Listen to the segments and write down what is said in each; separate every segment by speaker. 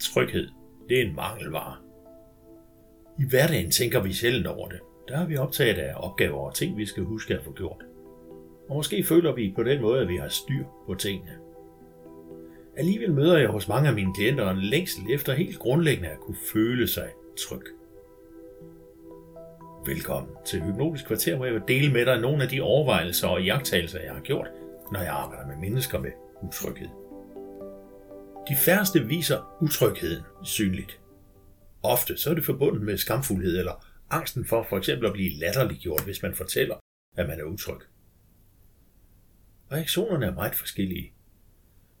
Speaker 1: Tryghed, det er en mangelvare. I hverdagen tænker vi sjældent over det. Der er vi optaget af opgaver og ting, vi skal huske at få gjort. Og måske føler vi på den måde, at vi har styr på tingene. Alligevel møder jeg hos mange af mine klienter en længsel efter helt grundlæggende at kunne føle sig tryg. Velkommen til Hypnotisk Kvarter, hvor jeg vil dele med dig nogle af de overvejelser og jagttagelser, jeg har gjort, når jeg arbejder med mennesker med utryghed. De færreste viser utrygheden synligt. Ofte så er det forbundet med skamfuldhed eller angsten for for eksempel at blive latterliggjort, hvis man fortæller, at man er utryg. Reaktionerne er meget forskellige.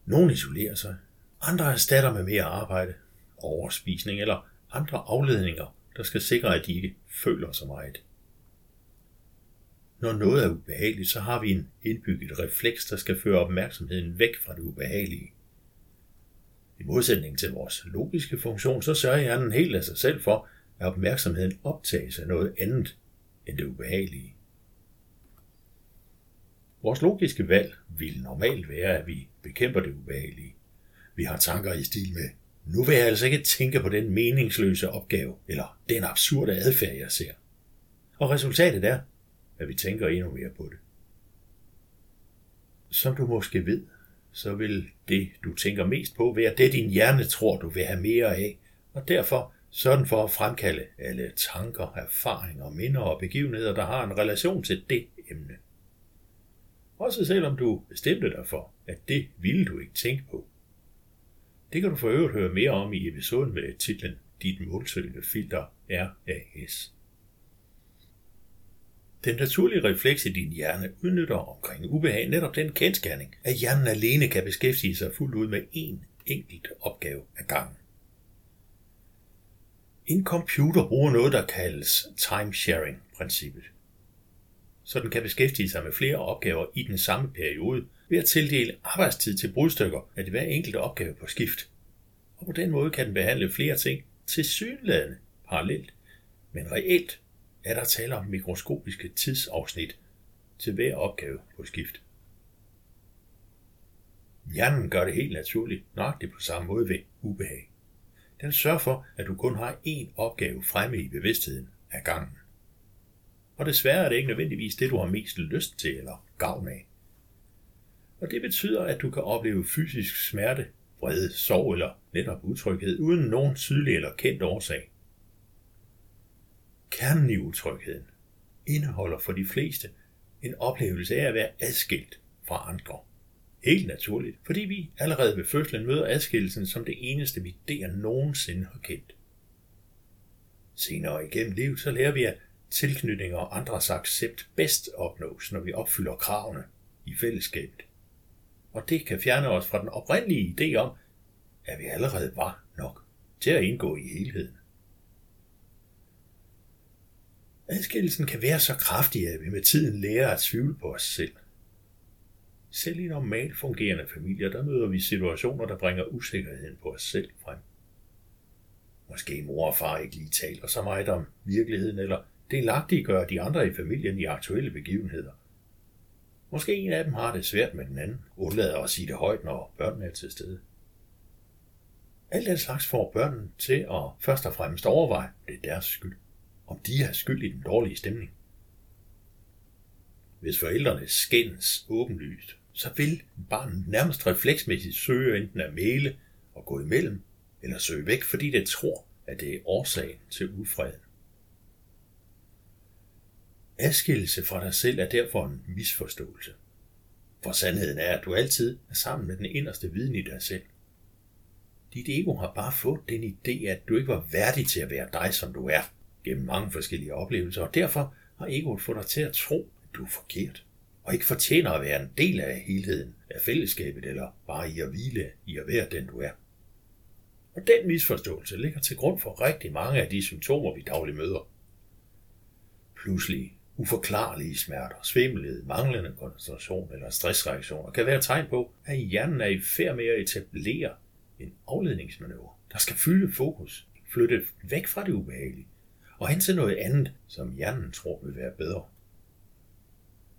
Speaker 1: Nogle isolerer sig, andre erstatter med mere arbejde, overspisning eller andre afledninger, der skal sikre, at de ikke føler så meget. Når noget er ubehageligt, så har vi en indbygget refleks, der skal føre opmærksomheden væk fra det ubehagelige. I modsætning til vores logiske funktion, så sørger hjernen helt af sig selv for, at opmærksomheden optages af noget andet end det ubehagelige. Vores logiske valg vil normalt være, at vi bekæmper det ubehagelige. Vi har tanker i stil med, nu vil jeg altså ikke tænke på den meningsløse opgave, eller den absurde adfærd, jeg ser. Og resultatet er, at vi tænker endnu mere på det. Som du måske ved, så vil det, du tænker mest på, være det, din hjerne tror, du vil have mere af, og derfor sådan for at fremkalde alle tanker, erfaringer, minder og begivenheder, der har en relation til det emne. Også selvom du bestemte dig for, at det ville du ikke tænke på. Det kan du for øvrigt høre mere om i episoden med titlen Dit målsøgende filter RAS. Den naturlige refleks i din hjerne udnytter omkring ubehag netop den kendskærning, at hjernen alene kan beskæftige sig fuldt ud med én enkelt opgave ad gangen. En computer bruger noget, der kaldes time-sharing-princippet. Så den kan beskæftige sig med flere opgaver i den samme periode ved at tildele arbejdstid til brudstykker af hver enkelte opgave på skift. Og på den måde kan den behandle flere ting til synlædende parallelt, men reelt er der tale om mikroskopiske tidsafsnit til hver opgave på skift. Hjernen gør det helt naturligt, nøjagtigt på samme måde ved ubehag. Den sørger for, at du kun har én opgave fremme i bevidstheden af gangen. Og desværre er det ikke nødvendigvis det, du har mest lyst til eller gavn af. Og det betyder, at du kan opleve fysisk smerte, vrede, sorg eller netop utryghed uden nogen tydelig eller kendt årsag. Kernen i utrygheden indeholder for de fleste en oplevelse af at være adskilt fra andre. Helt naturligt, fordi vi allerede ved fødslen møder adskillelsen som det eneste, vi der nogensinde har kendt. Senere igennem livet, så lærer vi, at tilknytning og andres accept bedst opnås, når vi opfylder kravene i fællesskabet. Og det kan fjerne os fra den oprindelige idé om, at vi allerede var nok til at indgå i helheden. Adskillelsen kan være så kraftig, at vi med tiden lærer at tvivle på os selv. Selv i normalt fungerende familier, der møder vi situationer, der bringer usikkerheden på os selv frem. Måske mor og far ikke lige taler så meget om virkeligheden, eller det gør de andre i familien i aktuelle begivenheder. Måske en af dem har det svært med den anden, undlader at sige det højt, når børnene er til stede. Alt den slags får børnene til at først og fremmest overveje, det er deres skyld om de er skyld i den dårlige stemning. Hvis forældrene skændes åbenlyst, så vil barnet nærmest refleksmæssigt søge enten at male og gå imellem, eller søge væk, fordi det tror, at det er årsagen til ufreden. Adskillelse fra dig selv er derfor en misforståelse. For sandheden er, at du altid er sammen med den inderste viden i dig selv. Dit ego har bare fået den idé, at du ikke var værdig til at være dig, som du er, gennem mange forskellige oplevelser, og derfor har egoet fået dig til at tro, at du er forkert, og ikke fortjener at være en del af helheden, af fællesskabet, eller bare i at hvile i at være den, du er. Og den misforståelse ligger til grund for rigtig mange af de symptomer, vi dagligt møder. Pludselig uforklarlige smerter, svimmelhed, manglende koncentration eller stressreaktioner kan være tegn på, at hjernen er i færd med at etablere en afledningsmanøvre, der skal fylde fokus, flytte væk fra det ubehagelige, og hen til noget andet, som hjernen tror vil være bedre.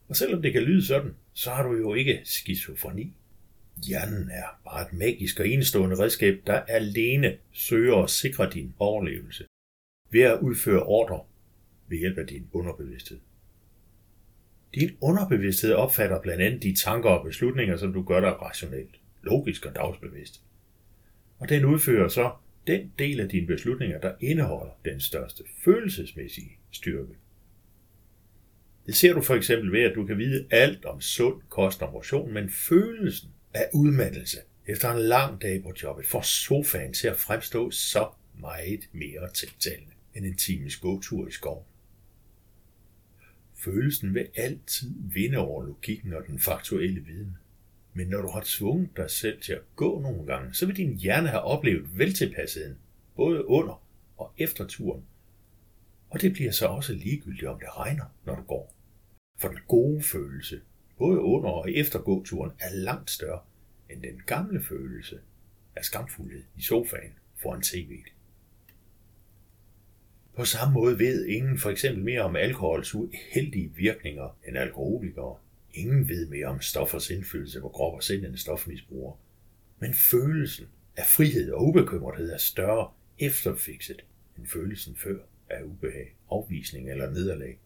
Speaker 1: Og selvom det kan lyde sådan, så har du jo ikke skizofreni. Hjernen er bare et magisk og enestående redskab, der alene søger at sikre din overlevelse ved at udføre ordre ved hjælp af din underbevidsthed. Din underbevidsthed opfatter blandt andet de tanker og beslutninger, som du gør dig rationelt, logisk og dagsbevidst. Og den udfører så den del af dine beslutninger, der indeholder den største følelsesmæssige styrke. Det ser du for eksempel ved, at du kan vide alt om sund kost og motion, men følelsen af udmattelse efter en lang dag på jobbet får sofaen til at fremstå så meget mere tiltalende end en times gåtur i skoven. Følelsen vil altid vinde over logikken og den faktuelle viden. Men når du har tvunget dig selv til at gå nogle gange, så vil din hjerne have oplevet veltilpasheden, både under og efter turen. Og det bliver så også ligegyldigt, om det regner, når du går. For den gode følelse, både under og efter gåturen, er langt større end den gamle følelse af skamfuldhed i sofaen foran tv'et. På samme måde ved ingen for eksempel mere om alkohols uheldige virkninger end alkoholikere. Ingen ved mere om stoffers indflydelse på krop og sind end stofmisbrugere. Men følelsen af frihed og ubekymrethed er større efterfikset end følelsen før af ubehag, afvisning eller nederlag.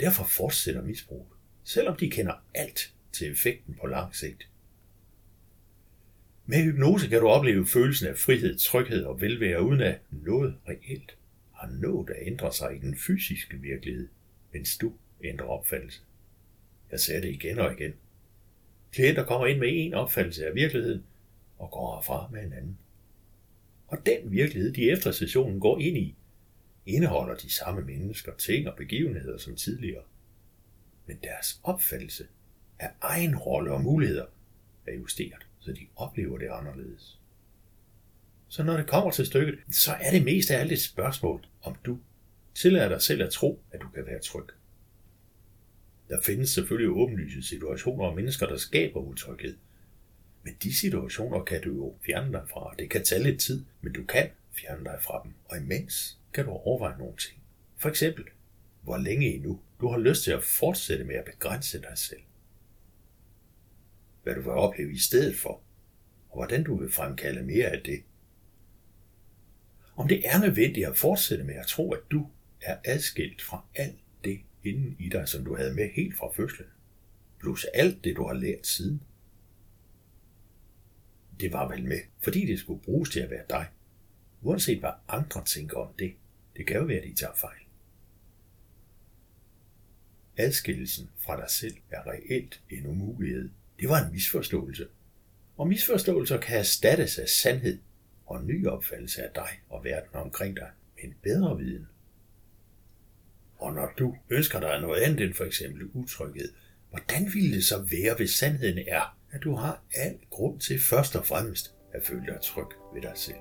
Speaker 1: Derfor fortsætter misbruget, selvom de kender alt til effekten på lang sigt. Med hypnose kan du opleve følelsen af frihed, tryghed og velvære uden at noget reelt har nået at ændre sig i den fysiske virkelighed, mens du ændrer opfattelse. Jeg ser det igen og igen. Klienter kommer ind med en opfattelse af virkeligheden og går herfra med en anden. Og den virkelighed, de efter sessionen går ind i, indeholder de samme mennesker, ting og begivenheder som tidligere. Men deres opfattelse af egen rolle og muligheder er justeret, så de oplever det anderledes. Så når det kommer til stykket, så er det mest af alt et spørgsmål, om du tillader dig selv at tro, at du kan være tryg. Der findes selvfølgelig åbenlyse situationer og mennesker, der skaber utryghed. Men de situationer kan du jo fjerne dig fra. Det kan tage lidt tid, men du kan fjerne dig fra dem. Og imens kan du overveje nogle ting. For eksempel, hvor længe endnu du har lyst til at fortsætte med at begrænse dig selv. Hvad du vil opleve i stedet for, og hvordan du vil fremkalde mere af det, om det er nødvendigt at fortsætte med at tro, at du er adskilt fra alt inden i dig, som du havde med helt fra fødslen. Plus alt det, du har lært siden. Det var vel med, fordi det skulle bruges til at være dig. Uanset hvad andre tænker om det. Det kan jo være, at de tager fejl. Adskillelsen fra dig selv er reelt en umulighed. Det var en misforståelse. Og misforståelser kan erstattes af sandhed og en ny opfattelse af dig og verden omkring dig med en bedre viden. Og når du ønsker dig noget andet end for eksempel utryghed, hvordan ville det så være, hvis sandheden er, at du har al grund til først og fremmest at føle dig tryg ved dig selv?